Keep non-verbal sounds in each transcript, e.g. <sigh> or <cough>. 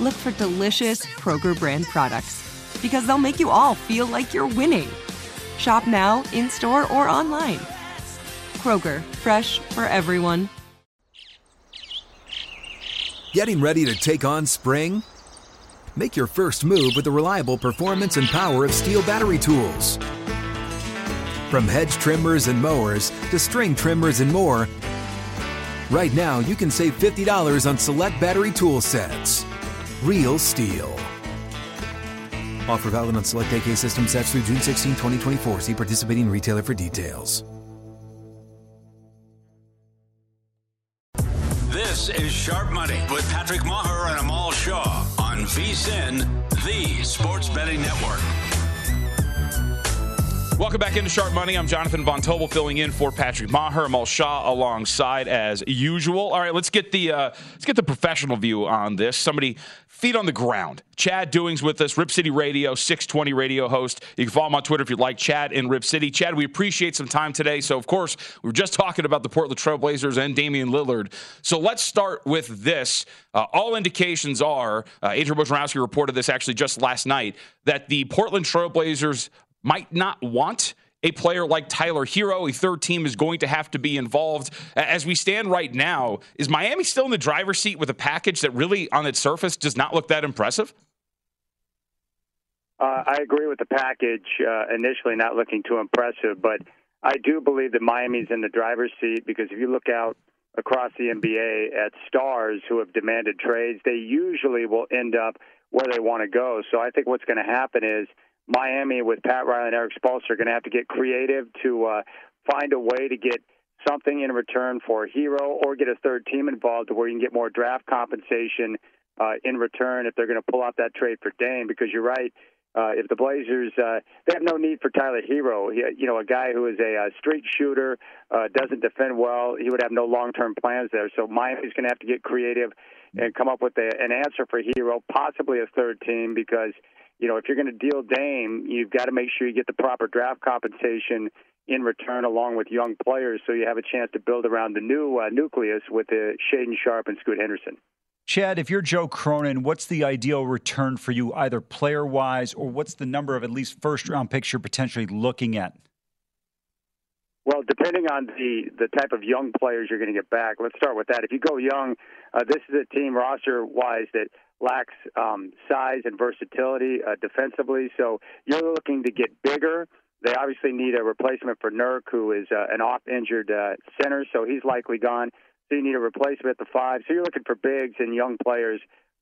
look for delicious Kroger brand products because they'll make you all feel like you're winning. Shop now, in store, or online. Kroger, fresh for everyone. Getting ready to take on spring? Make your first move with the reliable performance and power of STIHL battery tools. From hedge trimmers and mowers to string trimmers and more, right now you can save $50 on select battery tool sets. Real STIHL. Offer valid on select AK system sets through June 16, 2024. See participating retailer for details. This is Sharp Money with Patrick Meagher and Amal Shaw on VSIN, the Sports Betting Network. Welcome back into Sharp Money. I'm Jonathan Von Tobel filling in for Patrick Meagher, Amal Shaw alongside as usual. All right, let's get the uh, let's get the professional view on this. Somebody feet on the ground. Chad Doing's with us, Rip City Radio, 620 radio host. You can follow him on Twitter if you'd like, Chad in Rip City. Chad, we appreciate some time today. So, of course, we were just talking about the Portland Trailblazers and Damian Lillard. So let's start with this. Uh, all indications are, uh, Adrian Wojnarowski reported this actually just last night, that the Portland Trailblazers might not want a player like Tyler Herro. A third team is going to have to be involved. As we stand right now, is Miami still in the driver's seat with a package that really, on its surface, does not look that impressive? Uh, I agree with the package uh, initially not looking too impressive, but I do believe that Miami's in the driver's seat because if you look out across the NBA at stars who have demanded trades, they usually will end up where they want to go. So I think what's going to happen is Miami with Pat Riley and Erik Spoelstra are going to have to get creative to uh, find a way to get something in return for a Herro or get a third team involved where you can get more draft compensation uh, in return if they're going to pull out that trade for Dame. Because you're right, uh, if the Blazers uh, they have no need for Tyler Herro, he, you know, a guy who is a, a street shooter, uh, doesn't defend well, he would have no long-term plans there. So Miami's going to have to get creative and come up with a, an answer for Herro, possibly a third team because you know, if you're going to deal Dame, you've got to make sure you get the proper draft compensation in return, along with young players, so you have a chance to build around the new uh, nucleus with uh, Shaedon Sharpe and Scoot Henderson. Chad, if you're Joe Cronin, what's the ideal return for you, either player wise, or what's the number of at least first round picks you're potentially looking at? Well, depending on the the type of young players you're going to get back, let's start with that. If you go young, uh, this is a team roster wise that lacks um, size and versatility uh, defensively. So you're looking to get bigger. They obviously need a replacement for Nurk, who is uh, an off-injured uh, center, so he's likely gone. So you need a replacement at the five. So you're looking for bigs and young players,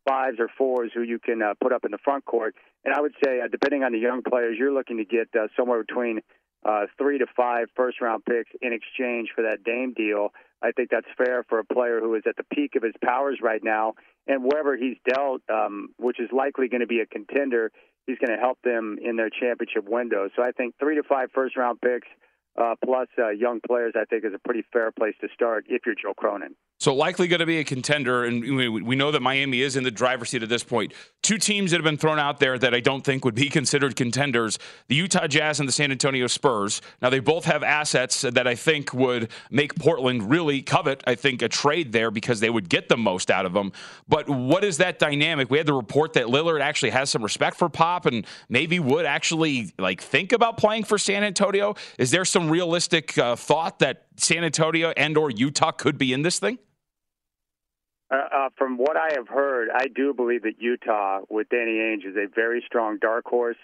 fives or fours, who you can uh, put up in the front court. And I would say, uh, depending on the young players, you're looking to get uh, somewhere between uh, three to five first-round picks in exchange for that Dame deal. I think that's fair for a player who is at the peak of his powers right now and wherever he's dealt, um, which is likely going to be a contender, he's going to help them in their championship window. So I think three to five first round picks uh, plus uh, young players, I think, is a pretty fair place to start if you're Joe Cronin. So likely going to be a contender, and we know that Miami is in the driver's seat at this point. Two teams that have been thrown out there that I don't think would be <laughs> considered contenders: the Utah Jazz and the San Antonio Spurs. Now they both have assets that I think would make Portland really covet. I think a trade there because they would get the most out of them. But what is that dynamic? We had the report that Lillard actually has some respect for Pop and maybe would actually like think about playing for San Antonio. Is there some realistic uh, thought that San Antonio and or Utah could be in this thing? Uh, uh, from what I have heard, I do believe that Utah, with Danny Ainge, is a very strong dark horse.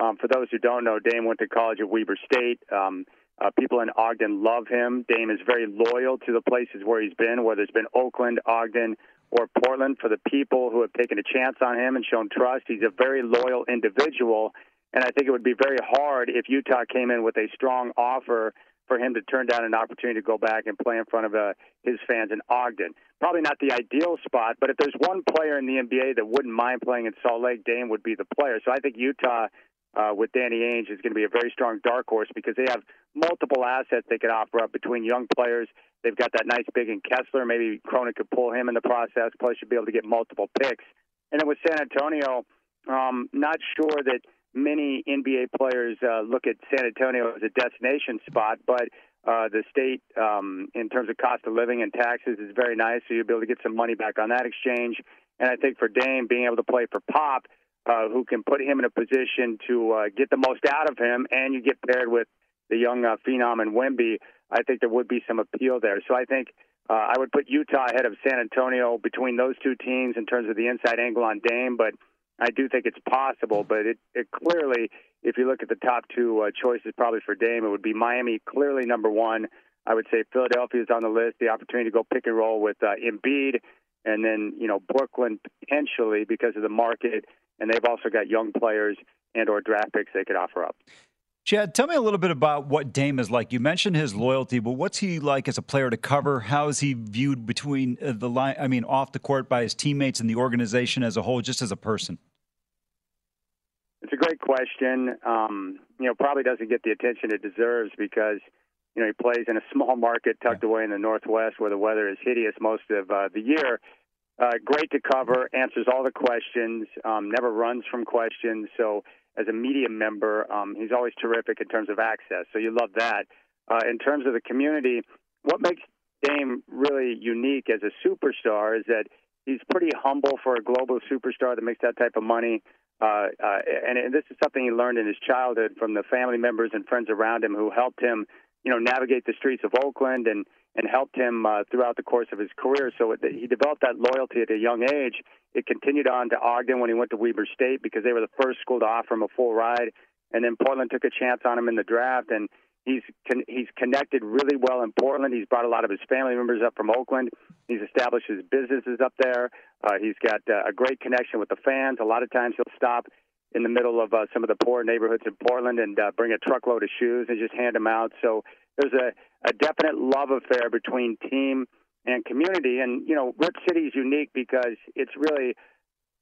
Um, for those who don't know, Dame went to college at Weber State. Um, uh, people in Ogden love him. Dame is very loyal to the places where he's been, whether it's been Oakland, Ogden, or Portland. For the people who have taken a chance on him and shown trust, he's a very loyal individual. And I think it would be very hard if Utah came in with a strong offer for him to turn down an opportunity to go back and play in front of uh, his fans in Ogden. Probably not the ideal spot, but if there's one player in the NBA that wouldn't mind playing in Salt Lake, Dame would be the player. So I think Utah uh, with Danny Ainge is going to be a very strong dark horse because they have multiple assets they could offer up between young players. They've got that nice big in Kessler. Maybe Cronin could pull him in the process. Plus, you'd be able to get multiple picks. And then with San Antonio, um, not sure that many NBA players uh, look at San Antonio as a destination spot, but uh, the state, um, in terms of cost of living and taxes, is very nice. So you'll be able to get some money back on that exchange. And I think for Dame, being able to play for Pop, uh, who can put him in a position to uh, get the most out of him, and you get paired with the young uh, phenom and Wemby, I think there would be some appeal there. So I think uh, I would put Utah ahead of San Antonio between those two teams in terms of the inside angle on Dame, but I do think it's possible. But it, it clearly, if you look at the top two uh, choices, probably for Dame, it would be Miami clearly number one. I would say Philadelphia is on the list. The opportunity to go pick and roll with uh, Embiid, and then you know Brooklyn potentially because of the market, and they've also got young players and or draft picks they could offer up. Chad, tell me a little bit about what Dame is like. You mentioned his loyalty, but what's he like as a player to cover? How is he viewed between uh, the line? I mean, off the court by his teammates and the organization as a whole, just as a person. Great question. Um, you know, probably doesn't get the attention it deserves because you know he plays in a small market tucked away in the northwest where the weather is hideous most of uh, the year. Uh, great to cover, answers all the questions, um, never runs from questions. So as a media member, um, he's always terrific in terms of access. So you love that. Uh, in terms of the community, what makes Dame really unique as a superstar is that he's pretty humble for a global superstar that makes that type of money. Uh, uh, and, and this is something he learned in his childhood from the family members and friends around him who helped him, you know, navigate the streets of Oakland and and helped him uh, throughout the course of his career. So it, he developed that loyalty at a young age. It continued on to Ogden when he went to Weber State because they were the first school to offer him a full ride. And then Portland took a chance on him in the draft, and he's con- he's connected really well in Portland. He's brought a lot of his family members up from Oakland. He's established his businesses up there. Uh, he's got uh, a great connection with the fans. A lot of times he'll stop in the middle of uh, some of the poor neighborhoods in Portland and uh, bring a truckload of shoes and just hand them out. So there's a, a definite love affair between team and community. And, you know, Rip City is unique because it's really,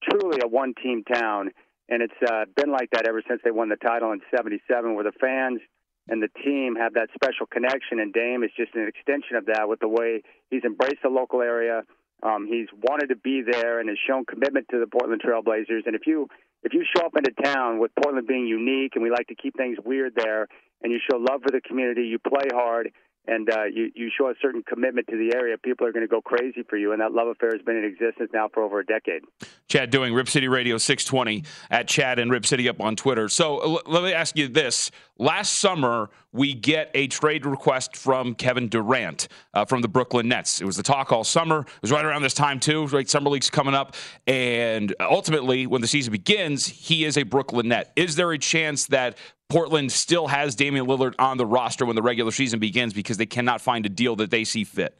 truly a one team town. And it's uh, been like that ever since they won the title in 77, where the fans and the team have that special connection. And Dame is just an extension of that with the way he's embraced the local area. Um, he's wanted to be there and has shown commitment to the Portland Trailblazers. And if you if you show up into town with Portland being unique and we like to keep things weird there, and you show love for the community, you play hard, and uh, you you show a certain commitment to the area, people are going to go crazy for you. And that love affair has been in existence now for over a decade. Chad Doing Rip City Radio 620 at Chad and Rip City up on Twitter. So let me ask you this: Last summer, we get a trade request from Kevin Durant uh, from the Brooklyn Nets. It was the talk all summer. It was right around this time too. Right, summer league's coming up, and ultimately, when the season begins, he is a Brooklyn Net. Is there a chance that Portland still has Damian Lillard on the roster when the regular season begins because they cannot find a deal that they see fit?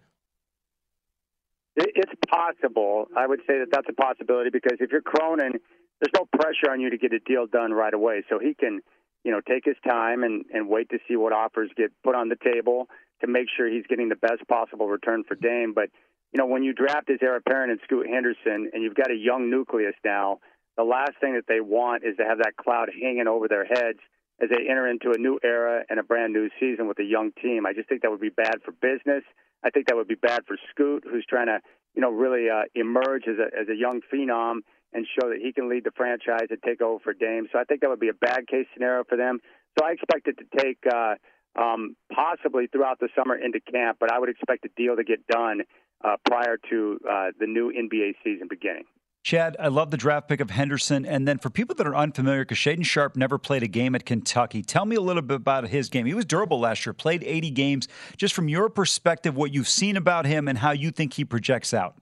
It's possible. I would say that that's a possibility because if you're Cronin, there's no pressure on you to get a deal done right away. So he can, you know, take his time and, and wait to see what offers get put on the table to make sure he's getting the best possible return for Dame. But, you know, when you draft as heir apparent and Scoot Henderson and you've got a young nucleus now, the last thing that they want is to have that cloud hanging over their heads – as they enter into a new era and a brand new season with a young team. I just think that would be bad for business. I think that would be bad for Scoot, who's trying to, you know, really uh, emerge as a as a young phenom and show that he can lead the franchise and take over for Dame. So I think that would be a bad case scenario for them. So I expect it to take uh, um, possibly throughout the summer into camp, but I would expect the deal to get done uh, prior to uh, the new NBA season beginning. Chad, I love the draft pick of Henderson. And then for people that are unfamiliar, because Shaedon Sharpe never played a game at Kentucky, tell me a little bit about his game. He was durable last year, played 80 games. Just from your perspective, what you've seen about him and how you think he projects out.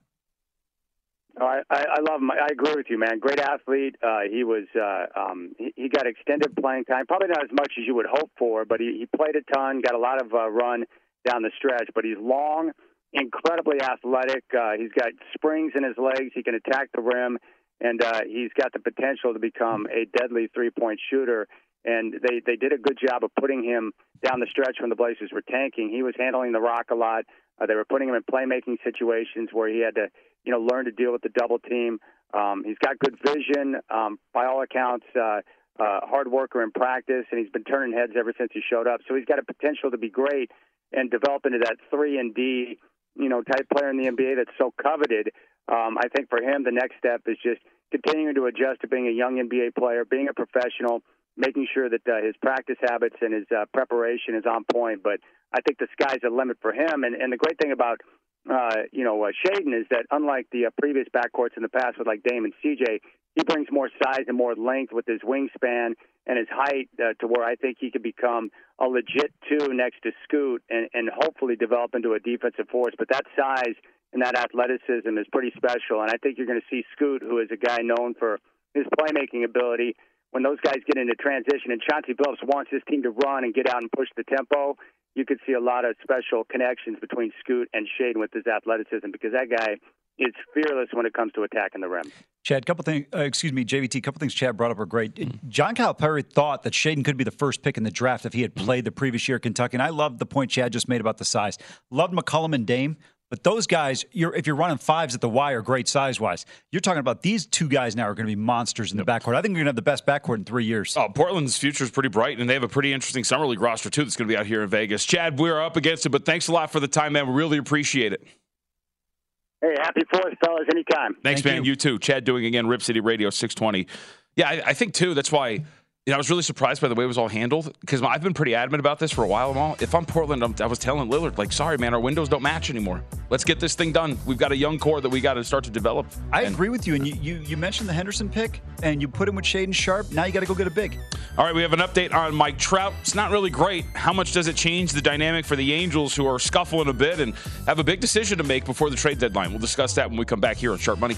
Oh, I, I love him. I agree with you, man. Great athlete. Uh, he was. Uh, um, he, he got extended playing time. Probably not as much as you would hope for, but he, he played a ton. Got a lot of uh, run down the stretch. But he's long incredibly athletic. Uh, he's got springs in his legs. He can attack the rim, and uh, he's got the potential to become a deadly three-point shooter. And they they did a good job of putting him down the stretch when the Blazers were tanking. He was handling the rock a lot. Uh, they were putting him in playmaking situations where he had to, you know, learn to deal with the double team. Um, he's got good vision, um, by all accounts. Uh, uh, hard worker in practice, and he's been turning heads ever since he showed up. So he's got a potential to be great and develop into that three and D, you know, type player in the NBA that's so coveted. Um, I think for him, the next step is just continuing to adjust to being a young NBA player, being a professional, making sure that uh, his practice habits and his uh, preparation is on point. But I think the sky's the limit for him. And, and the great thing about uh, you know uh, Shaedon is that unlike the uh, previous backcourts in the past with like Dame and CJ, he brings more size and more length with his wingspan and his height uh, to where I think he could become a legit two next to Scoot and, and hopefully develop into a defensive force. But that size and that athleticism is pretty special. And I think you're going to see Scoot, who is a guy known for his playmaking ability, when those guys get into transition and Chauncey Billups wants his team to run and get out and push the tempo, you could see a lot of special connections between Scoot and Shaedon with his athleticism because that guy is fearless when it comes to attacking the rim. Chad, couple things. Uh, excuse me, JVT. Couple things Chad brought up are great. John Calipari thought that Shaedon could be the first pick in the draft if he had played the previous year at Kentucky, and I loved the point Chad just made about the size. Loved McCollum and Dame. But those guys, you're, if you're running fives at the Y, are great size wise. You're talking about these two guys now are going to be monsters in the backcourt. I think we're going to have the best backcourt in three years. Oh, Portland's future is pretty bright, and they have a pretty interesting summer league roster too that's going to be out here in Vegas. Chad, we're up against it, but thanks a lot for the time, man. We really appreciate it. Hey, happy Fourth, fellas. Anytime. Thanks, Thank man. you. You. too. Chad Doing again, Rip City Radio 620. Yeah, I, I think too. That's why you know, I was really surprised by the way it was all handled because I've been pretty adamant about this for a while. Now. If I'm Portland, I'm, I was telling Lillard, like, sorry, man, our windows don't match anymore. Let's get this thing done. We've got a young core that we got to start to develop. I And- agree with you. And you, you, you mentioned the Henderson pick, and you put him with Shaedon Sharpe. Now you got to go get a big. All right, we have an update on Mike Trout. It's not really great. How much does it change the dynamic for the Angels, who are scuffling a bit and have a big decision to make before the trade deadline? We'll discuss that when we come back here on Sharp Money.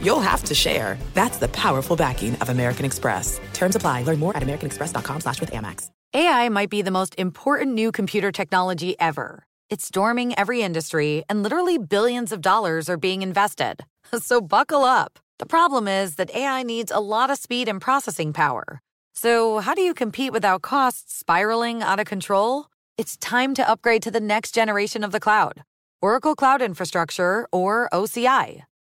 you'll have to share. That's the powerful backing of American Express. Terms apply. Learn more at americanexpress.com slash with Amex. AI might be the most important new computer technology ever. It's storming every industry, and literally billions of dollars are being invested. <laughs> So buckle up. The problem is that AI needs a lot of speed and processing power. So, how do you compete without costs spiraling out of control? It's time to upgrade to the next generation of the cloud Oracle Cloud Infrastructure, or OCI.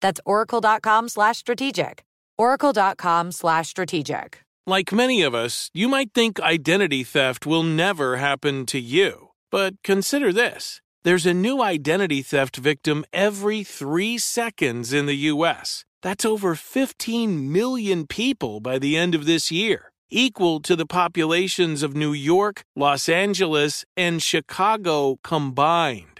That's oracle.com slash strategic. oracle.com slash strategic. Like many of us, you might think identity theft will never happen to you. But consider this there's a new identity theft victim every three seconds in the U.S. That's over 15 million people by the end of this year, equal to the populations of New York, Los Angeles, and Chicago combined.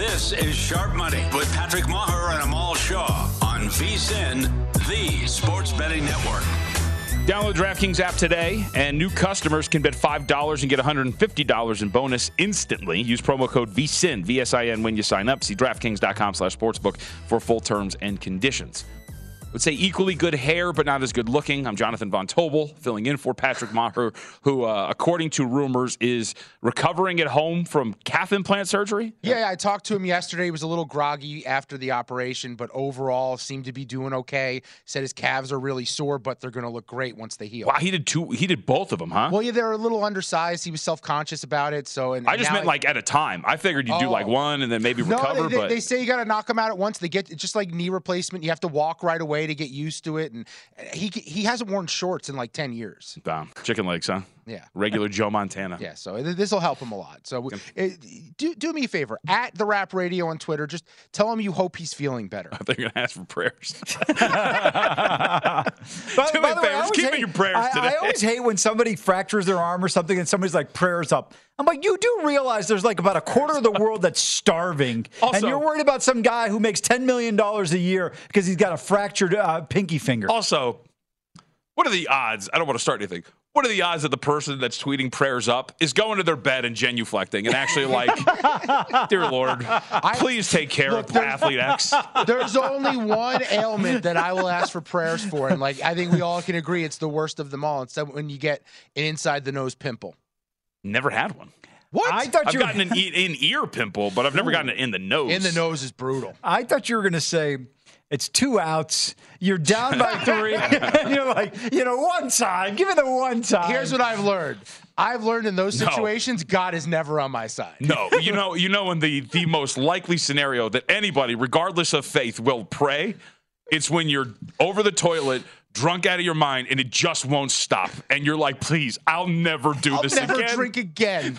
This is Sharp Money with Patrick Meagher and Amal Shaw on VSIN, the sports betting network. Download DraftKings app today, and new customers can bet $5 and get $150 in bonus instantly. Use promo code VSIN, V-S-I-N, when you sign up. See DraftKings.com slash sportsbook for full terms and conditions would say equally good hair, but not as good looking. I'm Jonathan Von Tobel, filling in for Patrick Meagher, who, uh, according to rumors, is recovering at home from calf implant surgery. Yeah, I talked to him yesterday. He was a little groggy after the operation, but overall seemed to be doing okay. Said his calves are really sore, but they're going to look great once they heal. Wow, he did two. He did both of them, huh? Well, yeah, they're a little undersized. He was self conscious about it. So, and I just meant like at a time. I figured you'd oh. do like oh. one and then maybe recover. No, they, but they say you got to knock them out at once. They get just like knee replacement. You have to walk right away to get used to it. And eh, he he hasn't worn shorts in like ten years. Wow. Chicken legs, huh? Yeah. Regular Joe Montana. Yeah. So this will help him a lot. So it, do do me a favor at the Rap Radio on Twitter. Just tell him you hope he's feeling better. I think you're gonna ask for prayers. <laughs> <laughs> do me a favor. Keep hate, your prayers I, today. I always hate when somebody fractures their arm or something and somebody's like prayers up. I'm like, you do realize there's like about a quarter of the world that's starving, <laughs> also, and you're worried about some guy who makes ten million dollars a year because he's got a fractured uh, pinky finger. Also, what are the odds? I don't want to start anything what are the odds that the person that's tweeting prayers up is going to their bed and genuflecting and actually like, <laughs> dear Lord, please take care look, of athlete X? <laughs> There's only one ailment that I will ask for prayers for, and like I think we all can agree it's the worst of them all. It's when you get an inside the nose pimple. Never had one. What? I thought I've you gotten an in ear pimple, but I've never gotten it in the nose. In the nose is brutal. I thought you were going to say it's two outs. You're down by <laughs> three. <laughs> and you're like, you know, one time. Give it the one time. Here's what I've learned. I've learned in those situations, no. God is never on my side. No, <laughs> you know, you know, in the the most likely scenario that anybody, regardless of faith, will pray, it's when you're over the toilet drunk out of your mind and it just won't stop and you're like please i'll never do I'll this never again drink again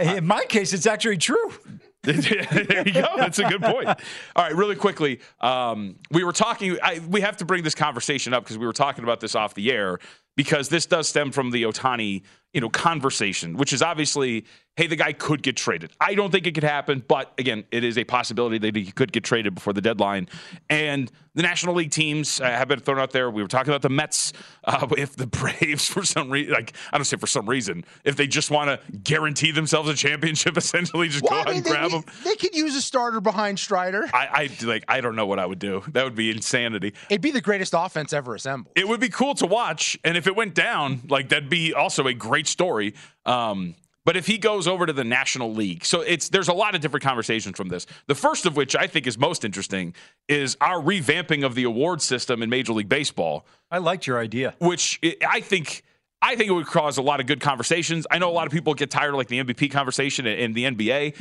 in my case it's actually true <laughs> there you go. That's a good point. All right, really quickly, um, we were talking. I, we have to bring this conversation up because we were talking about this off the air because this does stem from the Ohtani, you know, conversation, which is obviously, hey, the guy could get traded. I don't think it could happen, but again, it is a possibility that he could get traded before the deadline. And the National League teams uh, have been thrown out there. We were talking about the Mets. Uh, <laughs> if the Braves, for some reason, like I don't say for some reason, if they just want to guarantee themselves a championship, <laughs> essentially, just well, go I mean, out and they, grab them. They could use a starter behind Strider. I, I like. I don't know what I would do. That would be insanity. It'd be the greatest offense ever assembled. It would be cool to watch, and if it went down, like that'd be also a great story. Um, but if he goes over to the National League, so it's there's a lot of different conversations from this. The first of which I think is most interesting is our revamping of the award system in Major League Baseball. I liked your idea, which I think I think it would cause a lot of good conversations. I know a lot of people get tired of like the MVP conversation in the NBA,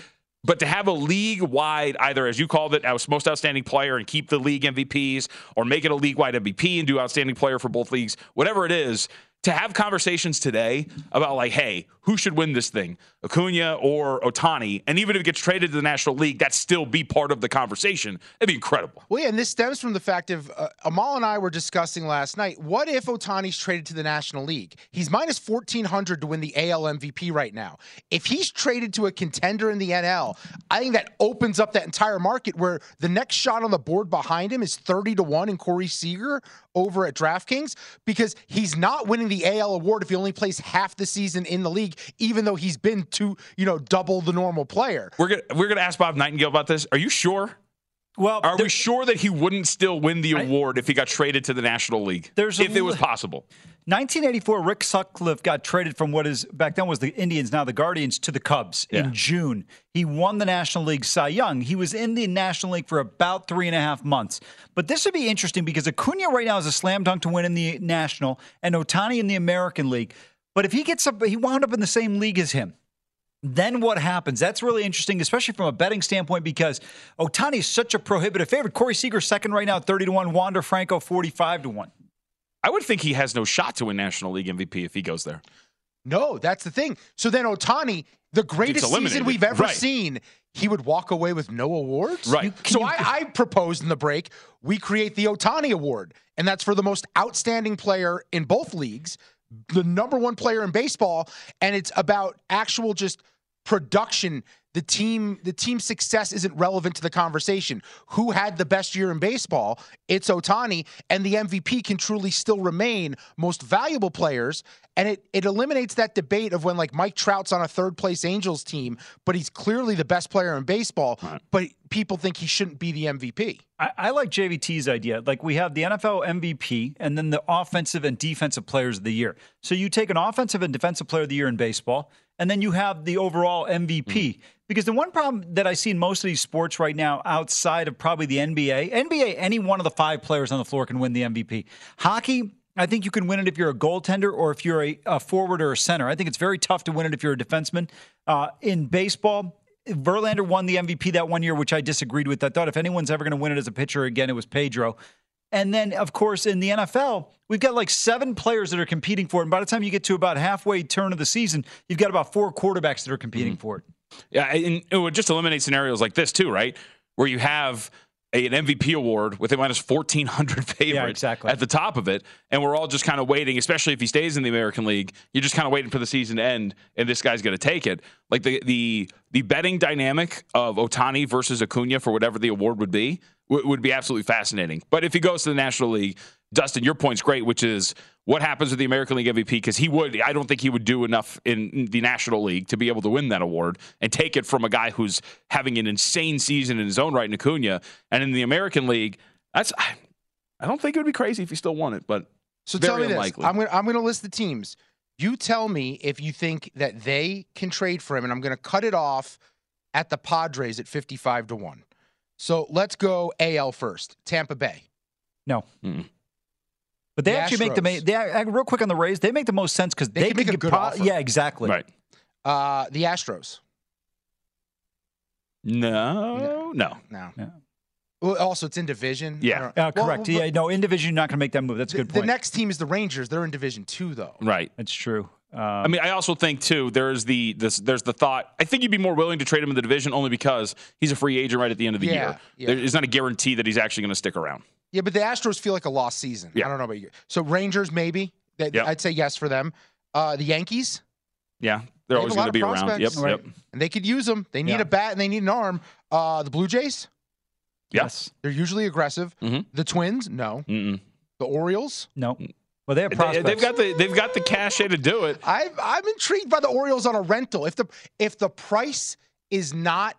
but to have a league wide, either as you called it, as most outstanding player and keep the league MVPs, or make it a league wide MVP and do outstanding player for both leagues, whatever it is, to have conversations today about like, hey, who should win this thing, Acuna or Ohtani? And even if it gets traded to the National League, that still be part of the conversation. It'd be incredible. Well, yeah, and this stems from the fact of uh, Amal and I were discussing last night. What if Ohtani's traded to the National League? He's minus fourteen hundred to win the AL MVP right now. If he's traded to a contender in the NL, I think that opens up that entire market where the next shot on the board behind him is thirty to one in Corey Seager over at DraftKings because he's not winning the AL award if he only plays half the season in the league, even though he's been to, you know, double the normal player. We're gonna we're gonna ask Bob Nightingale about this. Are you sure? Well, are we sure that he wouldn't still win the award I, if he got traded to the National League? There's if a, it was possible. 1984, Rick Sutcliffe got traded from what is back then was the Indians, now the Guardians, to the Cubs yeah. in June. He won the National League Cy Young. He was in the National League for about three and a half months. But this would be interesting because Acuna right now is a slam dunk to win in the National and Ohtani in the American League. But if he gets up, he wound up in the same league as him. Then what happens? That's really interesting, especially from a betting standpoint, because Ohtani is such a prohibitive favorite. Corey Seager second right now, thirty to one. Wander Franco forty five to one. I would think he has no shot to win National League MVP if he goes there. No, that's the thing. So then Ohtani, the greatest season we've ever right. seen, he would walk away with no awards. Right. You, so you, I, I proposed in the break we create the Ohtani Award, and that's for the most outstanding player in both leagues, the number one player in baseball, and it's about actual just production the team the team success isn't relevant to the conversation. Who had the best year in baseball? It's Ohtani, and the MVP can truly still remain most valuable players. And it it eliminates that debate of when like Mike Trout's on a third place Angels team, but he's clearly the best player in baseball, but people think he shouldn't be the MVP. I, I like JVT's idea. Like we have the NFL MVP and then the offensive and defensive players of the year. So you take an offensive and defensive player of the year in baseball, and then you have the overall MVP. Mm. Because the one problem that I see in most of these sports right now, outside of probably the NBA, NBA, any one of the five players on the floor can win the MVP. Hockey, I think you can win it if you're a goaltender or if you're a, a forward or a center. I think it's very tough to win it if you're a defenseman. Uh, in baseball, Verlander won the MVP that one year, which I disagreed with. I thought if anyone's ever going to win it as a pitcher again, it was Pedro. And then, of course, in the NFL, we've got like seven players that are competing for it. And by the time you get to about halfway turn of the season, you've got about four quarterbacks that are competing mm-hmm. for it. Yeah, and it would just eliminate scenarios like this too, right? Where you have a, an MVP award with a minus fourteen hundred <laughs> favorite exactly. at the top of it, and we're all just kind of waiting. Especially if he stays in the American League, you're just kind of waiting for the season to end, and this guy's going to take it. Like the the the betting dynamic of Ohtani versus Acuna for whatever the award would be w- would be absolutely fascinating. But if he goes to the National League, Dustin, your point's great, which is what happens with the American League MVP because he would. I don't think he would do enough in the National League to be able to win that award and take it from a guy who's having an insane season in his own right in Acuna. And in the American League, that's. I, I don't think it would be crazy if he still won it, but So very tell me unlikely. this. I'm gonna I'm gonna list the teams. You tell me if you think that they can trade for him, and I'm gonna cut it off at the Padres at 55 to one. So let's go AL first. Tampa Bay. No. Mm. But they The actually make the Astros. they uh, real quick on the Rays. They make the most sense because They they, can make a good po- offer. Yeah, exactly. right? Uh, the Astros. No, no. No. Yeah. Well, also, it's in division. Yeah. don't- Uh, Well, correct. but yeah, no, in division, you're not going to make that move. That's a The, good the point. next team is the Rangers. They're in Division Two, though. Right. That's true. Um, I mean, I also think too. There's the this. There's the thought. I think you'd be more willing to trade him in the division only because he's a free agent right at the end of the Yeah, year. yeah. There is not a guarantee that he's actually going to stick around. Yeah, but the Astros feel like a lost season. Yeah. I don't know about you. So Rangers, maybe. That, Yep. I'd say yes for them. Uh, the Yankees, Yeah, They they're have always going to be around. Yep, prospects. yep. and they could use them. They need Yeah. a bat and they need an arm. Uh, the Blue Jays, yes. they're usually aggressive. Mhm. The Twins, no. Mm-mm. The Orioles, No. Well, they have They, prospects. they've got the they've got the cachet to do it. I, I'm intrigued by the Orioles on a rental. If the if the price is not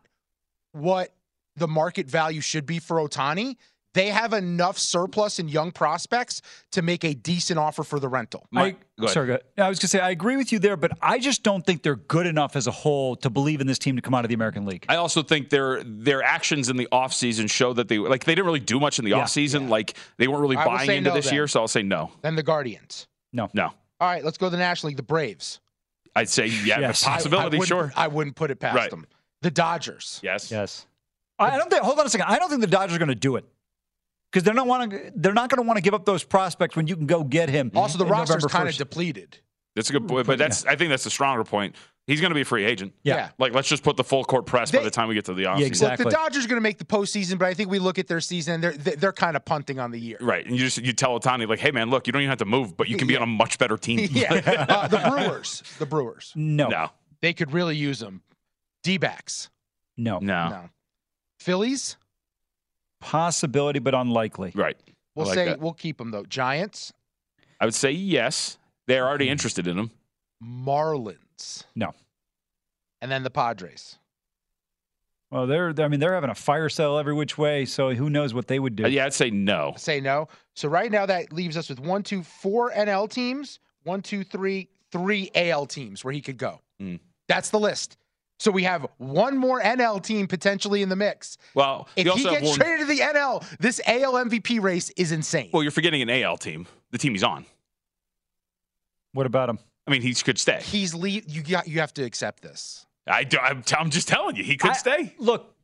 what the market value should be for Ohtani, they have enough surplus in young prospects to make a decent offer for the rental. I, Mike, go ahead. sorry, go ahead. I was going to say I agree with you there, but I just don't think they're good enough as a whole to believe in this team to come out of the American League. I also think their their actions in the offseason show that they like they didn't really do much in the Yeah. offseason. Like they weren't really I buying into no this then. year, so I'll say no. Then the Guardians. No. No. All right, let's go to the National League. The Braves. I'd say yeah, Yes. I- I possibility, sure. I wouldn't put it past Right. them. The Dodgers. Yes. Yes. I I don't think. Hold on a second. I don't think the Dodgers are going to do it because they're not want to. They're not going to want to give up those prospects when you can go get him. Also, the in roster's November kind of depleted. That's a good point, but that's I think that's a stronger point. He's going to be a free agent. Yeah. Yeah. Like let's just put the full court press by the time we get to the offseason. Yeah, exactly. Look, the Dodgers are going to make the postseason, but I think we look at their season, they're they're kind of punting on the year. Right, and you just you tell Ohtani like, hey man, look, you don't even have to move, but you can be Yeah. on a much better team. <laughs> yeah. Uh, the Brewers. The Brewers. No. no, They could really use them. D backs. No. no, No. Phillies. Possibility, but unlikely. right. We'll like say that. we'll keep them though. Giants. I would say yes. They're already interested in him. Marlins. No. And then the Padres. Well, they're. I mean, they're having a fire sale every which way. So who knows what they would do? Uh, yeah, I'd say no. Say no. So right now that leaves us with one, two, four NL teams, one, two, three, three AL teams where he could go. Mm. That's the list. So we have one more NL team potentially in the mix. Well, If you he gets one. traded to the NL, this AL MVP race is insane. Well, you're forgetting an AL team, the team he's on. What about him? I mean, he could stay. He's leave. You got. You have to accept this. I do, I'm, I'm just telling you, he could I- stay. Look,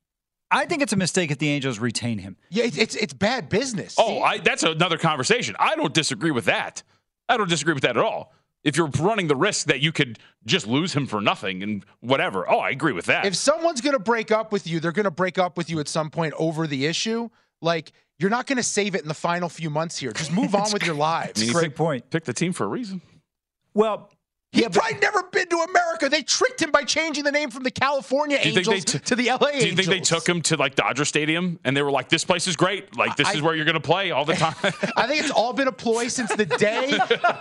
I think it's a mistake if the Angels retain him. Yeah, it's it's, it's bad business. Oh, I, that's another conversation. I don't disagree with that. I don't disagree with that at all. If you're running the risk that you could just lose him for nothing and whatever, oh, I agree with that. if someone's going to break up with you, they're going to break up with you at some point over the issue. Like you're not going to save it in the final few months here. Just move <laughs> on with your lives. I mean, Great pick, point. Pick the team for a reason. Well, He's yeah, probably never been to America. They tricked him by changing the name from the California Angels t- to the LA Angels. Do you think they took him to like Dodger Stadium and they were like, "This place is great. Like this I, is where you're going to play all the <laughs> time." I think it's all been a ploy since the day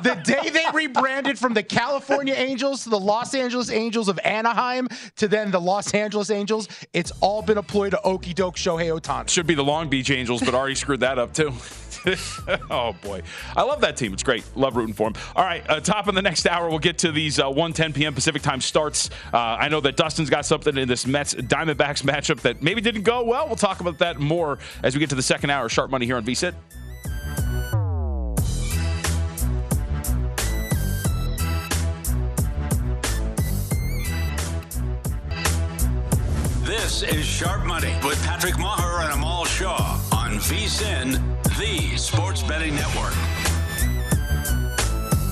the day they rebranded from the California Angels to the Los Angeles Angels of Anaheim to then the Los Angeles Angels. It's all been a ploy to okey doke Shohei Ohtani. Should be the Long Beach Angels, but already screwed that up too. <laughs> oh boy, I love that team. It's great. Love rooting for them. All right, uh, top in the next hour, we'll get to these uh, 1:10 p.m. Pacific time starts. Uh, I know that Dustin's got something in this Mets Diamondbacks matchup that maybe didn't go well. We'll talk about that more as we get to the second hour. Sharp money here on VSIN. This is Sharp Money with Patrick Meagher and Amal Shaw on VSIN, the Sports Betting Network.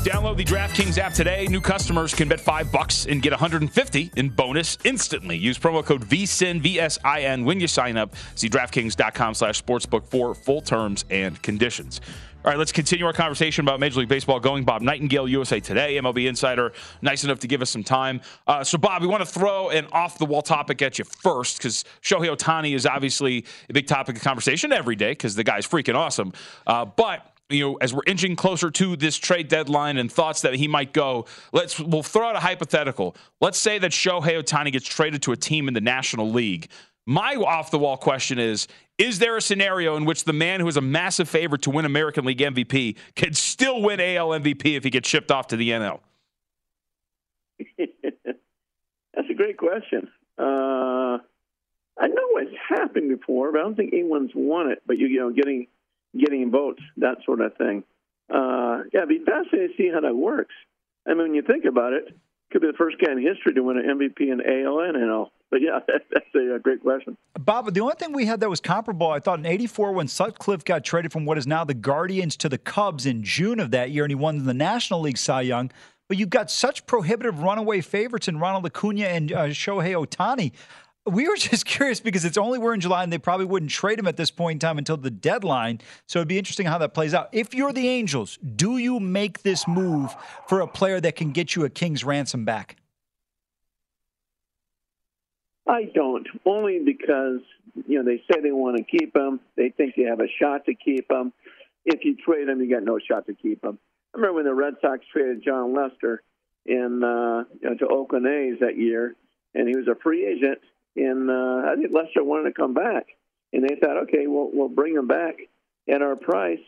Download the DraftKings app today. New customers can bet five bucks and get 150 in bonus instantly. Use promo code VSIN, V-S-I-N when you sign up. See DraftKings.com slash sportsbook for full terms and conditions. All right, let's continue our conversation about Major League Baseball going. Bob Nightingale, USA Today, MLB Insider, nice enough to give us some time. Uh, so, Bob, we want to throw an off the wall topic at you first because Shohei Ohtani is obviously a big topic of conversation every day because the guy's freaking awesome. Uh, but you know, as we're inching closer to this trade deadline and thoughts that he might go, let's we'll throw out a hypothetical. Let's say that Shohei Ohtani gets traded to a team in the National League. My off the wall question is Is there a scenario in which the man who is a massive favorite to win American League MVP can still win AL MVP if he gets shipped off to the NL? <laughs> That's a great question. Uh, I know it's happened before, but I don't think anyone's won it. But you, you know, getting getting votes, that sort of thing. Uh, yeah, it'd be fascinating to see how that works. I mean, when you think about it, could be the first guy in history to win an MVP in AL and NL. But yeah, <laughs> that's a great question. Bob, the only thing we had that was comparable, I thought in 84 when Sutcliffe got traded from what is now the Guardians to the Cubs in June of that year, and he won the National League Cy Young. But you've got such prohibitive runaway favorites in Ronald Acuna and uh, Shohei Ohtani. We were <laughs> just curious because it's only we're in July and they probably wouldn't trade him at this point in time until the deadline. So it'd be interesting how that plays out. If you're the Angels, do you make this move for a player that can get you a king's ransom back? I don't, only because you know they say they want to keep him. They think they have a shot to keep him. If you trade him, you got no shot to keep him. I remember when the Red Sox traded Jon Lester in uh, you know, to Oakland A's that year, and he was a free agent and uh, I think Lester wanted to come back, and they thought, okay, we'll we'll bring him back at our price.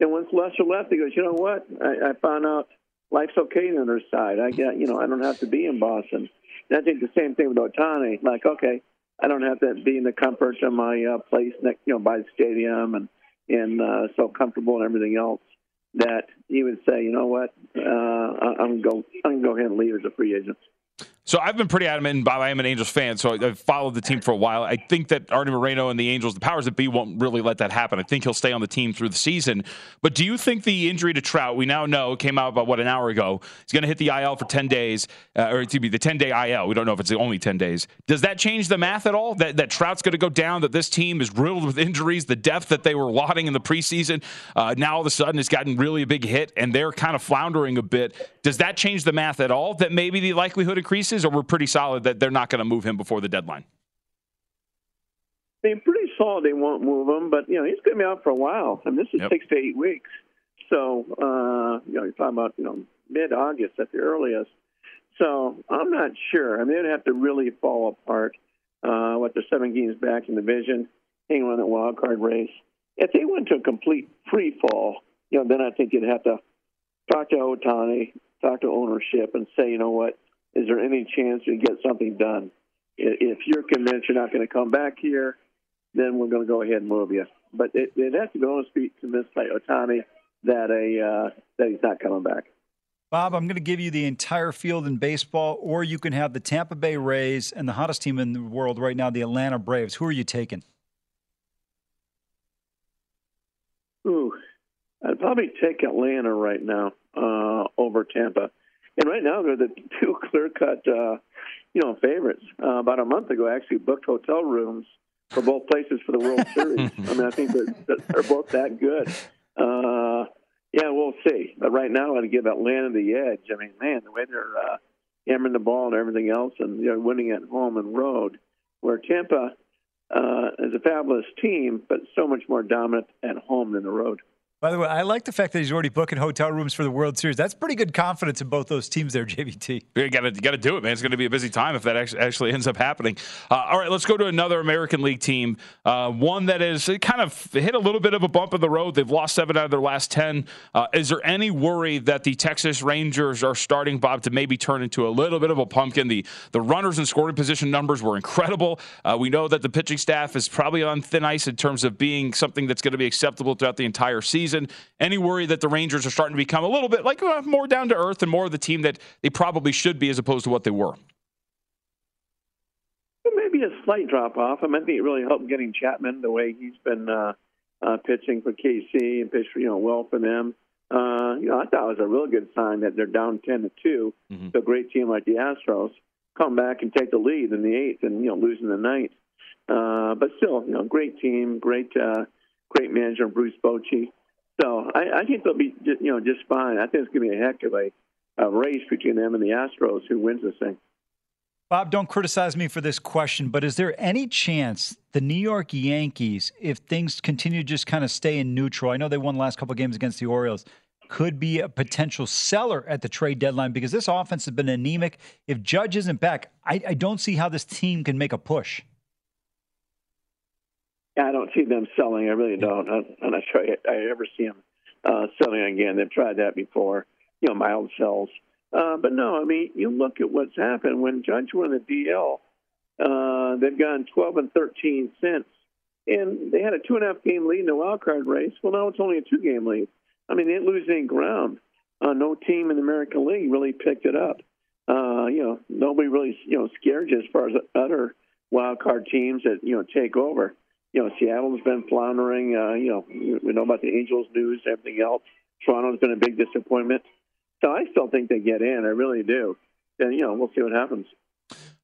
And once Lester left, he goes, you know what? I, I found out life's okay on their side. I get, you know, I don't have to be in Boston. And I think the same thing with Ohtani. Like, okay, I don't have to be in the comfort of my uh, place next, you know, by the stadium and and uh, so comfortable and everything else that he would say, you know what, uh, I'm gonna go, I'm gonna go ahead and leave as a free agent. So I've been pretty adamant, Bob, I am an Angels fan, so I've followed the team for a while. I think that Artie Moreno and the Angels, the powers that be, won't really let that happen. I think he'll stay on the team through the season. But do you think the injury to Trout, we now know, came out about what an hour ago, he's going to hit the IL for ten days, uh, or excuse me, the ten day IL. We don't know if it's only ten days. Does that change the math at all? That that Trout's going to go down? That this team is riddled with injuries? The depth that they were lauding in the preseason, uh, now all of a sudden it's gotten really a big hit, and they're kind of floundering a bit. Does that change the math at all? That maybe the likelihood increases, or we're pretty solid that they're not going to move him before the deadline? They're pretty solid they won't move him, but you know he's going to be out for a while. I mean, this is yep. six to eight weeks, so uh, you know you're talking about you know mid August at the earliest. So I'm not sure. I mean, they'd have to really fall apart. Uh, what the seven games back in the division, hanging on that wild card race. If they went to a complete free fall, you know, then I think you'd have to talk to Ohtani, talk to ownership, and say, you know what, is there any chance you get something done? If you're convinced you're not going to come back here, then we're going to go ahead and move you. But it, it has to go and speak convinced by Ohtani that a uh, that he's not coming back. Bob, I'm going to give you the entire field in baseball, or you can have the Tampa Bay Rays and the hottest team in the world right now, the Atlanta Braves. Who are you taking? Ooh, I'd probably take Atlanta right now uh, over Tampa. And right now, they're the <laughs> two clear-cut, uh, you know, favorites. Uh, about a month ago, I actually booked hotel rooms for both places for the World <laughs> Series. I mean, I think they're, they're both that good. Uh, yeah, we'll see. But right now, I'd give Atlanta the edge. I mean, man, the way they're uh, hammering the ball and everything else, and they're winning at home and road, where Tampa uh, is a fabulous team, but so much more dominant at home than the road. By the way, I like the fact that he's already booking hotel rooms for the World Series. That's pretty good confidence in both those teams there, <laughs> JVT. You got to got to do it, man. It's going to be a busy time if that actually ends up happening. Uh, all right, let's go to another American League team, uh, one that is kind of hit a little bit of a bump in the road. They've lost seven out of their last ten. Uh, is there any worry that the Texas Rangers are starting Bob to maybe turn into a little bit of a pumpkin? The the runners and scoring position numbers were incredible. Uh, we know that the pitching staff is probably on thin ice in terms of being something that's going to be acceptable throughout the entire season. And any worry that the Rangers are starting to become a little bit like uh, more down to earth and more of the team that they probably should be as opposed to what they were? Maybe a slight drop off. I, mean, I think it really helped getting Chapman the way he's been uh, uh, pitching for KC and pitched you know well for them. Uh, you know, I thought it was a real good sign that they're down ten to 2 mm-hmm. to a great team like the Astros come back and take the lead in the eighth and you know losing the ninth. Uh, but still, you know, great team, great, uh, great manager Bruce Bochy. So I, I think they'll be, you know, just fine. I think it's going to be a heck of a, a race between them and the Astros who wins this thing. Bob, don't criticize me for this question, but is there any chance the New York Yankees, if things continue to just kind of stay in neutral, I know they won the last couple games against the Orioles, could be a potential seller at the trade deadline because this offense has been anemic. If Judge isn't back, I, I don't see how this team can make a push. I don't see them selling. I really don't. I'm not sure I, I ever see them uh, selling again. They've tried that before, you know, mild sells. Uh, but no, I mean, you look at what's happened when Judge won the DL. Uh, they've gone 12 and 13 since, and they had a two and a half game lead in the wild card race. Well, now it's only a two game lead. I mean, they didn't lose any ground. Uh, no team in the American League really picked it up. Uh, you know, nobody really you know scared you as far as other wild card teams that you know take over you know, Seattle's been floundering. Uh, you know, we know about the Angels news, everything else. Toronto's been a big disappointment. So I still think they get in. I really do. And you know, we'll see what happens.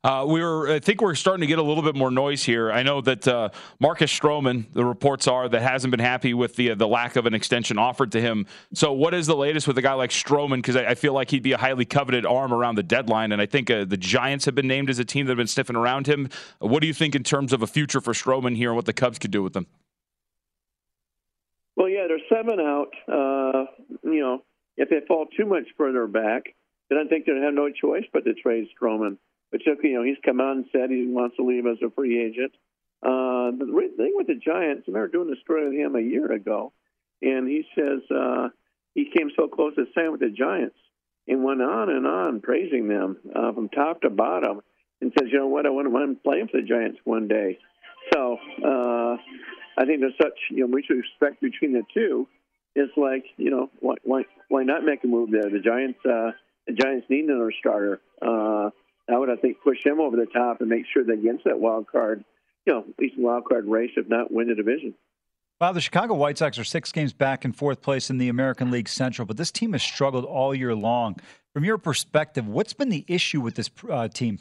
Uh, we were, I think we're starting to get a little bit more noise here. I know that uh, Marcus Stroman, the reports are that hasn't been happy with the the lack of an extension offered to him. So, what is the latest with a guy like Stroman? Because I, I, feel like he'd be a highly coveted arm around the deadline, and I think uh, the Giants have been named as a team that have been sniffing around him. What do you think in terms of a future for Stroman here, and what the Cubs could do with him? Well, yeah, they're seven out. Uh, you know, if they fall too much further back, then I think they'd have no choice but to trade Stroman. But you know, he's come out and said he wants to leave as a free agent. Uh, the thing with the Giants, I remember doing a story with him a year ago, and he says uh, he came so close to signing with the Giants and went on and on praising them uh, from top to bottom, and says, you know what, I want to playing for the Giants one day. So uh, I think there's such you know mutual respect between the two. It's like you know why why why not make a move there? The Giants uh, the Giants need another starter. Uh, I would, I think, push them over the top and make sure they get into that wild card, you know, at least wild card race, if not win the division. Wow, the Chicago White Sox are six games back in fourth place in the American League Central, but this team has struggled all year long. From your perspective, what's been the issue with this uh, team?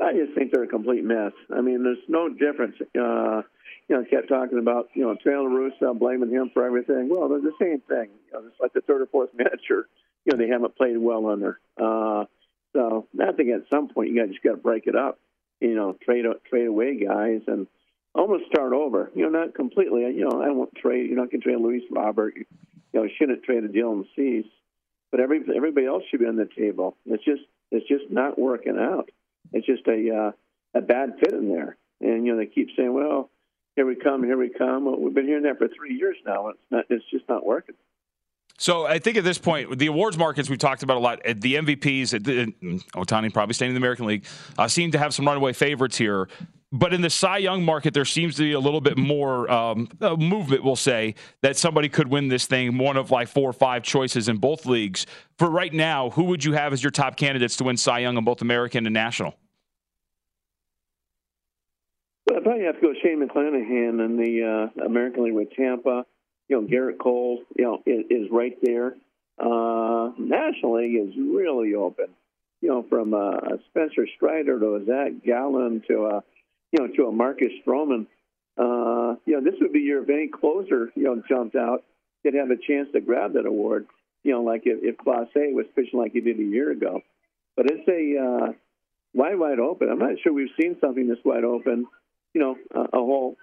I just think they're a complete mess. I mean, there's no difference. Uh, you know, kept talking about you know Tony La Russa blaming him for everything. Well, they're the same thing. You know, it's like the third or fourth <laughs> manager you know they haven't played well under. Uh, so I think at some point you got just got to break it up. You know, trade trade away guys and almost start over. You know, not completely. You know, I won't trade. You're not going to trade Luis Robert. You know, shouldn't trade a Dylan Cease. But every everybody else should be on the table. It's just it's just not working out. It's just a uh, a bad fit in there. And you know, they keep saying, "Well, here we come, here we come." Well, we've been hearing that for three years now. It's not. It's just not working. So I think at this point, the awards markets we've talked about a lot. The MVPs, Ohtani probably staying in the American League, uh, seem to have some runaway favorites here. But in the Cy Young market, there seems to be a little bit more um, movement, we'll say, that somebody could win this thing, one of like four or five choices in both leagues. For right now, who would you have as your top candidates to win Cy Young in both American and National? Well, I'd probably have to go Shane McClanahan in the uh, American League with Tampa you know, Gerrit Cole, you know, is, is right there. Uh, National League is really open. You know, from uh, Spencer Strider to a Zach Gallen to a, you know, to a Marcus Stroman. Uh, you know, this would be your any closer, you know, jumped out. could have a chance to grab that award. You know, like if, if Clase was pitching like he did a year ago. But it's a uh, wide, wide open. I'm not sure we've seen something this wide open. You know, a, a whole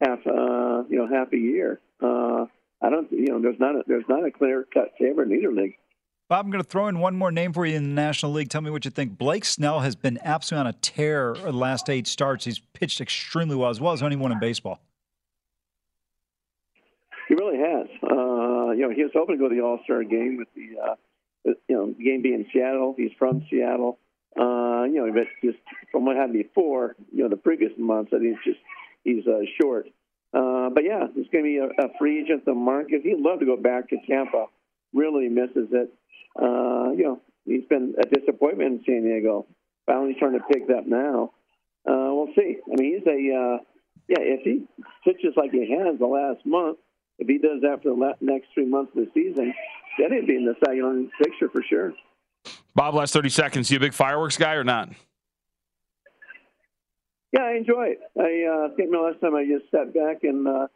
half, uh, you know, half a year. Uh, I don't, you know, there's not a, there's not a clear cut favorite in either league. Bob, I'm going to throw in one more name for you in the National League. Tell me what you think. Blake Snell has been absolutely on a tear the last eight starts. He's pitched extremely well, as well as anyone in baseball. He really has. Uh, you know, he was hoping to go to the All Star game with the, uh, you know, game being in Seattle. He's from Seattle. Uh, you know, but just from what happened before, you know, the previous months, I think it's just he's uh, short. Uh, but yeah, he's going to be a, a free agent. The market. He'd love to go back to Tampa. Really misses it. Uh, you know, he's been a disappointment in San Diego. Finally starting to pick up now. Uh, we'll see. I mean, he's a uh, yeah. If he pitches like he has the last month, if he does that for the next three months of the season, then he'd be in the second picture for sure. Bob, last thirty seconds. You a big fireworks guy or not? Yeah, I enjoy it. I uh, think the last time I just sat back and uh,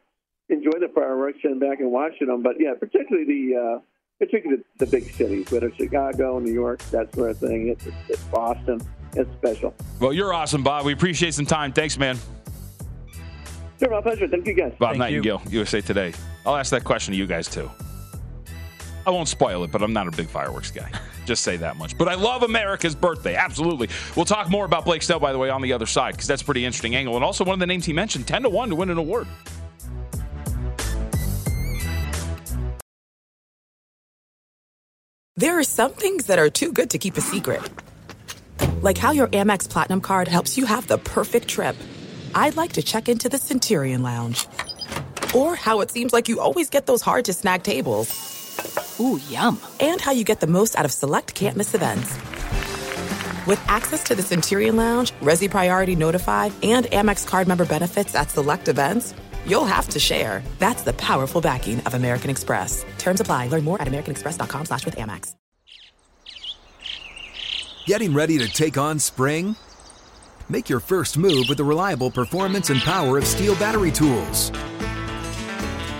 enjoyed the fireworks, sitting back and watching them. But yeah, particularly the uh, particularly the, the big cities, whether Chicago, New York, that sort of thing. It's, it's Boston. It's special. Well, you're awesome, Bob. We appreciate some time. Thanks, man. Sure, my pleasure. Thank you, guys. Bob Thank Nightengale, you. USA Today. I'll ask that question to you guys too. I won't spoil it, but I'm not a big fireworks guy. <laughs> Just say that much. But I love America's birthday. Absolutely. We'll talk more about Blake Snell, by the way, on the other side, because that's a pretty interesting angle. And also one of the names he mentioned, 10 to 1 to win an award. There are some things that are too good to keep a secret. Like how your Amex Platinum card helps you have the perfect trip. I'd like to check into the Centurion Lounge. Or how it seems like you always get those hard to snag tables. Ooh, yum. And how you get the most out of select can't miss events. With access to the Centurion Lounge, Resy Priority Notified, and Amex card member benefits at select events, you'll have to share. That's the powerful backing of American Express. Terms apply. Learn more at americanexpress.com slash with Amex. Getting ready to take on spring? Make your first move with the reliable performance and power of STIHL battery tools.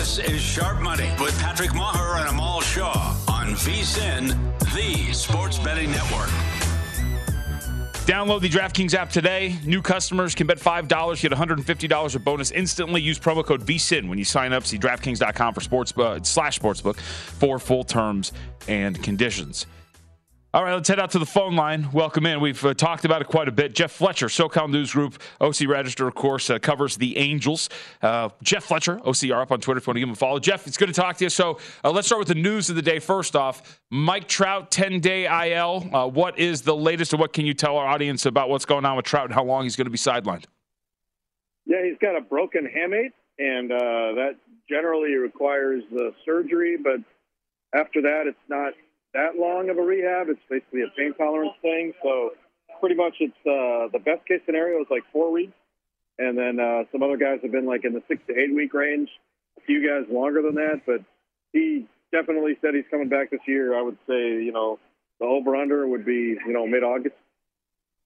This is Sharp Money with Patrick Meagher and Amal Shaw on VSIN, the Sports Betting Network. Download the DraftKings app today. New customers can bet $5, get $150 of bonus instantly. Use promo code VSIN when you sign up. See DraftKings.com for sports, uh, slash sportsbook for full terms and conditions. All right, let's head out to the phone line. Welcome in. We've uh, talked about it quite a bit. Jeff Fletcher, SoCal News Group, OC Register, of course, uh, covers the Angels. Uh, Jeff Fletcher, OCR, up on Twitter if you want to give him a follow. Jeff, it's good to talk to you. So uh, let's start with the news of the day. First off, Mike Trout, 10 day IL. Uh, what is the latest, and what can you tell our audience about what's going on with Trout and how long he's going to be sidelined? Yeah, he's got a broken hamate, and uh, that generally requires surgery, but after that, it's not that long of a rehab. It's basically a pain tolerance thing. So pretty much it's uh, the best case scenario is like four weeks. And then uh, some other guys have been like in the six to eight week range. A few guys longer than that, but he definitely said he's coming back this year. I would say, you know, the over under would be, you know, mid August.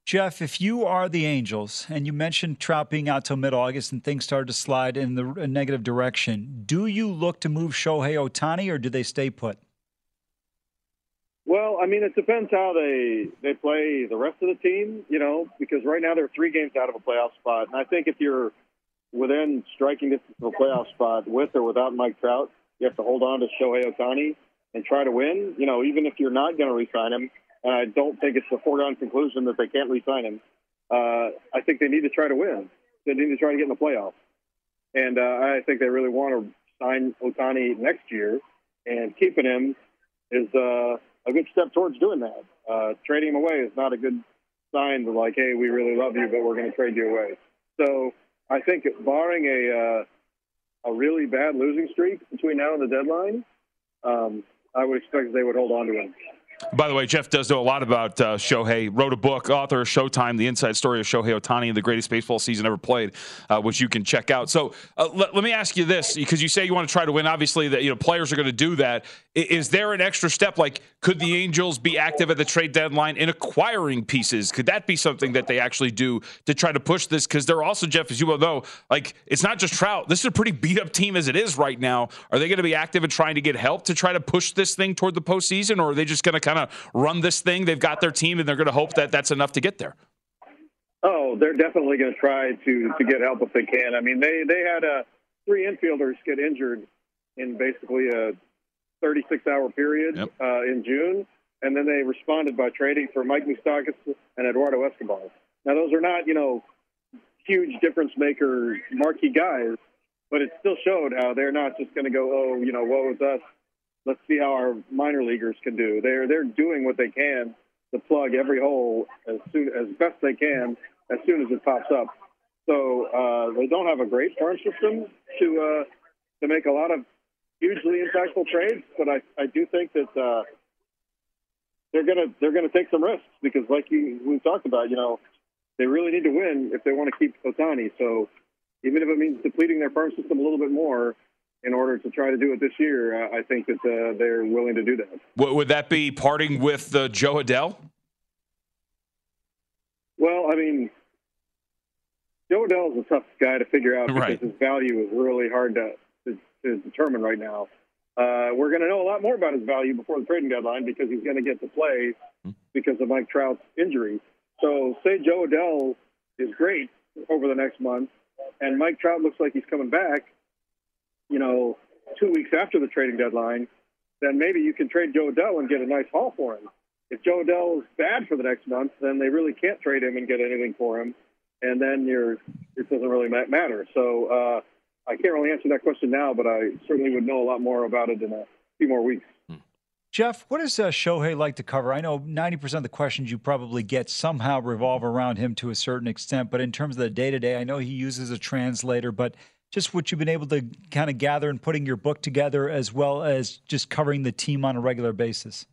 Jeff, if you are the Angels and you mentioned Trout being out till mid August and things started to slide in the negative direction, do you look to move Shohei Ohtani or do they stay put? Well, I mean, it depends how they they play the rest of the team, you know, because right now they're three games out of a playoff spot, and I think if you're within striking distance of a playoff spot with or without Mike Trout, you have to hold on to Shohei Ohtani and try to win. You know, even if you're not going to resign him, and I don't think it's a foregone conclusion that they can't re-sign him. Uh, I think they need to try to win. They need to try to get in the playoffs, and uh, I think they really want to sign Ohtani next year, and keeping him is uh, a good step towards doing that. Uh, trading him away is not a good sign to like, hey, we really love you, but we're going to trade you away. So I think, barring a uh, a really bad losing streak between now and the deadline, um, I would expect they would hold on to him. By the way, Jeff does know a lot about uh, Shohei. Wrote a book, author of Showtime, the inside story of Shohei Ohtani, and the greatest baseball season ever played, uh, which you can check out. So uh, let, me ask you this, because you say you want to try to win. Obviously, that you know players are going to do that. Is there an extra step? Like, could the Angels be active at the trade deadline in acquiring pieces? Could that be something that they actually do to try to push this? Because they're also, Jeff, as you well know, like it's not just Trout. This is a pretty beat up team as it is right now. Are they going to be active in trying to get help to try to push this thing toward the postseason, or are they just going to kind of run this thing? They've got their team, and they're going to hope that that's enough to get there. Oh, they're definitely going to try to to get help if they can. I mean, they they had uh, three infielders get injured in basically a 36 hour period yep. uh, in June, and then they responded by trading for Mike Moustakas and Eduardo Escobar. Now, those are not you know huge difference maker marquee guys, but it still showed how they're not just going to go, oh, you know, what was us? Let's see how our minor leaguers can do. They're they're doing what they can to plug every hole as soon as best they can as soon as it pops up. So uh, they don't have a great farm system to uh, to make a lot of hugely impactful trades, but I, I do think that uh, they're gonna they're gonna take some risks because, like you we talked about, you know, they really need to win if they want to keep Ohtani. So even if it means depleting their farm system a little bit more, in order to try to do it this year, I think that uh, they're willing to do that. would that be parting with uh, Jo Adell? Well, I mean, Jo Adell is a tough guy to figure out because right. his value is really hard to, to, to determine right now. Uh, we're going to know a lot more about his value before the trading deadline because he's going to get to play hmm. because of Mike Trout's injury. So, say Jo Adell is great over the next month, and Mike Trout looks like he's coming back you know, two weeks after the trading deadline, then maybe you can trade Jo Adell and get a nice haul for him. If Jo Adell is bad for the next month, then they really can't trade him and get anything for him, and then you're it doesn't really matter. So uh, I can't really answer that question now, but I certainly would know a lot more about it in a few more weeks. Jeff, what does uh, Shohei like to cover? I know 90% of the questions you probably get somehow revolve around him to a certain extent, but in terms of the day to day, I know he uses a translator, but just what you've been able to kind of gather and putting your book together, as well as just covering the team on a regular basis?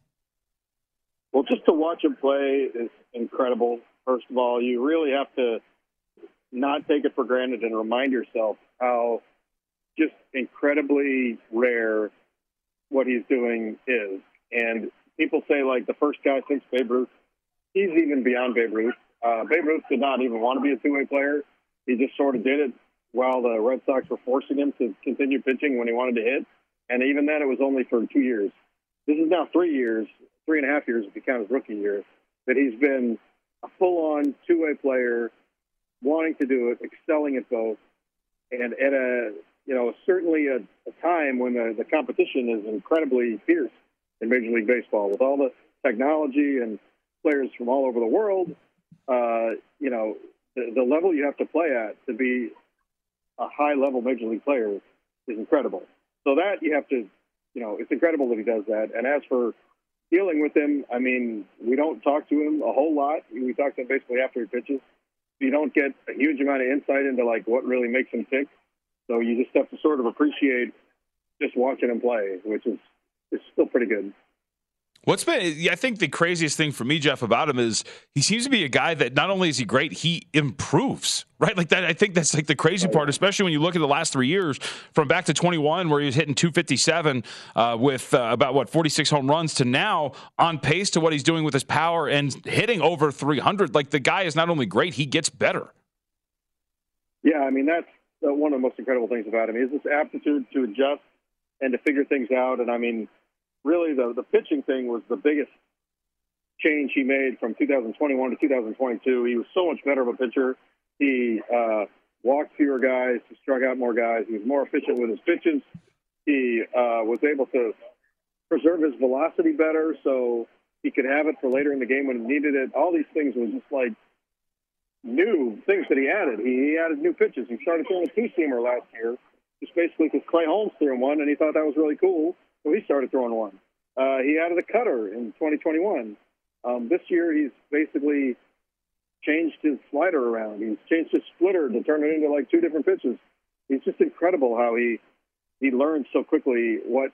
Well, just to watch him play is incredible. First of all, you really have to not take it for granted and remind yourself how just incredibly rare what he's doing is. And people say, like, the first guy since Babe Ruth, he's even beyond Babe Ruth. Uh, Babe Ruth did not even want to be a two way player. He just sort of did it while the Red Sox were forcing him to continue pitching when he wanted to hit. And even then, it was only for two years. This is now three years, three and a half years if you count his rookie year, that he's been a full-on two-way player, wanting to do it, excelling at both, and at a you know certainly a, a time when the, the competition is incredibly fierce in Major League Baseball with all the technology and players from all over the world. Uh, you know the, the level you have to play at to be a high level major league player is incredible. So that you have to, you know, it's incredible that he does that. And as for dealing with him, I mean, we don't talk to him a whole lot. We talk to him basically after he pitches. You don't get a huge amount of insight into like what really makes him tick. So you just have to sort of appreciate just watching him play, which is is still pretty good. What's been, I think, the craziest thing for me, Jeff, about him is he seems to be a guy that not only is he great, he improves, right? Like that. I think that's like the crazy part, especially when you look at the last three years from back to 21, where he was hitting 257 uh, with uh, about what 46 home runs, to now on pace to what he's doing with his power and hitting over 300. Like the guy is not only great, he gets better. Yeah, I mean that's uh, one of the most incredible things about him is this aptitude to adjust and to figure things out. And I mean really the the pitching thing was the biggest change he made from 2021 to 2022. He was so much better of a pitcher. He uh, walked fewer guys, he struck out more guys. He was more efficient with his pitches. He uh, was able to preserve his velocity better. So he could have it for later in the game when he needed it. All these things was just like new things that he added. He, he added new pitches. He started throwing a two seamer last year, just basically because Clay Holmes threw him one, and he thought that was really cool, so he started throwing one. Uh, he added a cutter in 2021. Um, this year, he's basically changed his slider around. He's changed his splitter to turn it into like two different pitches. He's just incredible how he he learns so quickly what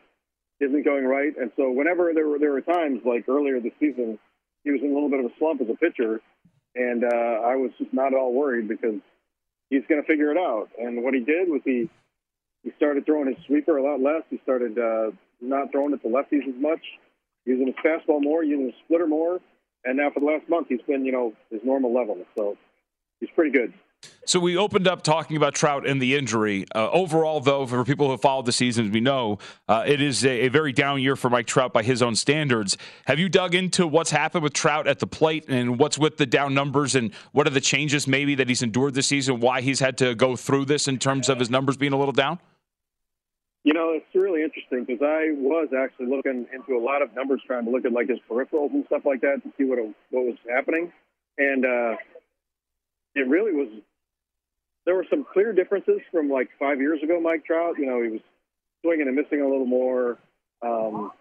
isn't going right. And so whenever there were there were times like earlier this season, he was in a little bit of a slump as a pitcher, and uh, I was just not at all worried because he's going to figure it out. And what he did was he he started throwing his sweeper a lot less. He started uh, not throwing it to lefties as much, using his fastball more, using his splitter more. And now for the last month, he's been you know his normal level. So he's pretty good. So we opened up talking about Trout and the injury. Uh, overall, though, for people who have followed the season, we know uh, it is a, a, very down year for Mike Trout by his own standards. Have you dug into what's happened with Trout at the plate and what's with the down numbers and what are the changes maybe that he's endured this season? Why he's had to go through this in terms of his numbers being a little down? You know, it's really interesting because I was actually looking into a lot of numbers, trying to look at like his peripherals and stuff like that to see what what was happening, and uh, it really was there were some clear differences from like five years ago. Mike Trout, you know, he was swinging and missing a little more. Um,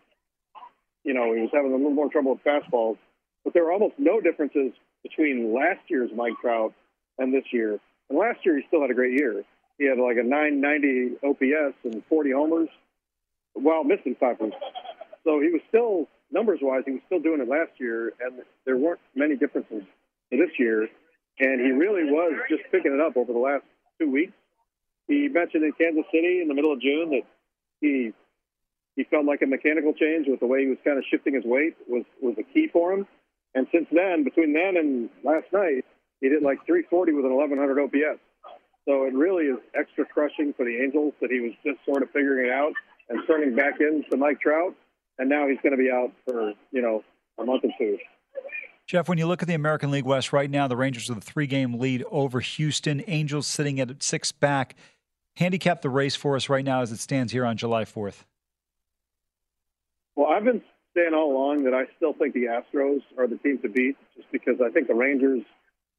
you know, he was having a little more trouble with fastballs, but there were almost no differences between last year's Mike Trout and this year. And last year, he still had a great year. He had like a 990 OPS and 40 homers while missing five weeks. So he was still, numbers wise, he was still doing it last year, and there weren't many differences this year and he really was just picking it up over the last two weeks. He mentioned in Kansas City in the middle of June that he he felt like a mechanical change with the way he was kind of shifting his weight was was a key for him. And since then, between then and last night, he did like 340 with an 1100 OPS. So it really is extra crushing for the Angels that he was just sort of figuring it out and turning back into Mike Trout, and now he's going to be out for you know a month or two. Jeff, when you look at the American League West right now, the Rangers are the three game lead over Houston. Angels sitting at six back. Handicap the race for us right now as it stands here on July 4th. Well, I've been saying all along that I still think the Astros are the team to beat just because I think the Rangers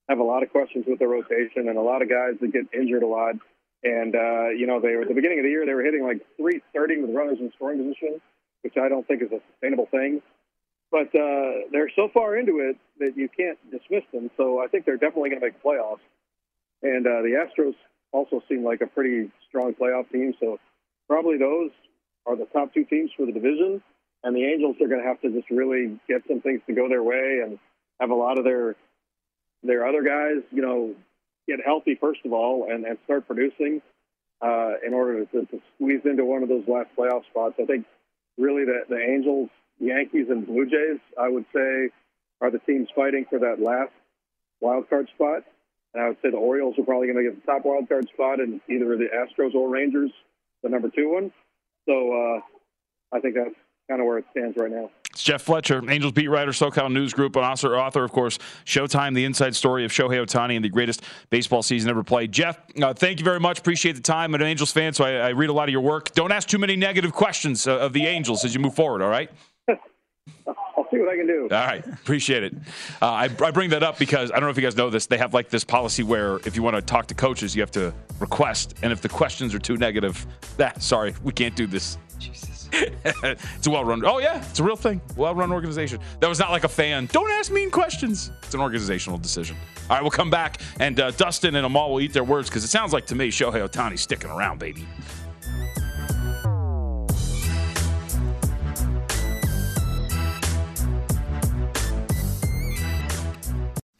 have a lot of questions with their rotation and a lot of guys that get injured a lot. And, uh, you know, they were at the beginning of the year, they were hitting like 330 with runners in scoring position, which I don't think is a sustainable thing but uh, they're so far into it that you can't dismiss them. So I think they're definitely going to make playoffs. And uh, the Astros also seem like a pretty strong playoff team. So probably those are the top two teams for the division. And the Angels are going to have to just really get some things to go their way and have a lot of their their other guys, you know, get healthy first of all and, and start producing uh, in order to, to squeeze into one of those last playoff spots. I think really the, the Angels Yankees and Blue Jays, I would say, are the teams fighting for that last wild card spot. And I would say the Orioles are probably going to get the top wild card spot, and either the Astros or Rangers, the number two one. So uh, I think that's kind of where it stands right now. It's Jeff Fletcher, Angels beat writer, SoCal News Group, and author, author, of course, Showtime, the inside story of Shohei Ohtani and the greatest baseball season ever played. Jeff, uh, thank you very much. Appreciate the time. I'm an Angels fan, so I, I, read a lot of your work. Don't ask too many negative questions uh, of the Angels as you move forward, all right? I'll see what I can do. All right, appreciate it. Uh, I, I, bring that up because I don't know if you guys know this. They have like this policy where if you want to talk to coaches, you have to request, and if the questions are too negative, ah, <laughs> sorry, we can't do this. Jesus. <laughs> it's a well run. Oh yeah, it's a real thing. Well run organization. That was not like a fan. Don't ask mean questions. It's an organizational decision. All right, we'll come back, and uh, Dustin and Amal will eat their words because it sounds like to me Shohei Ohtani's sticking around, baby.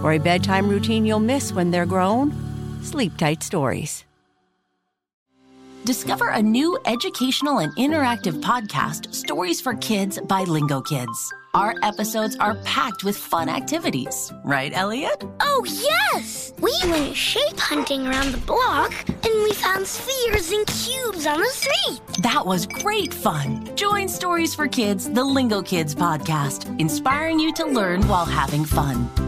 For a bedtime routine you'll miss when they're grown, Sleep Tight Stories. Discover a new educational and interactive podcast, Stories for Kids by Lingo Kids. Our episodes are packed with fun activities, right, Elliot? Oh, yes! We went shape hunting around the block and we found spheres and cubes on the street. That was great fun. Join Stories for Kids, the Lingo Kids podcast, inspiring you to learn while having fun.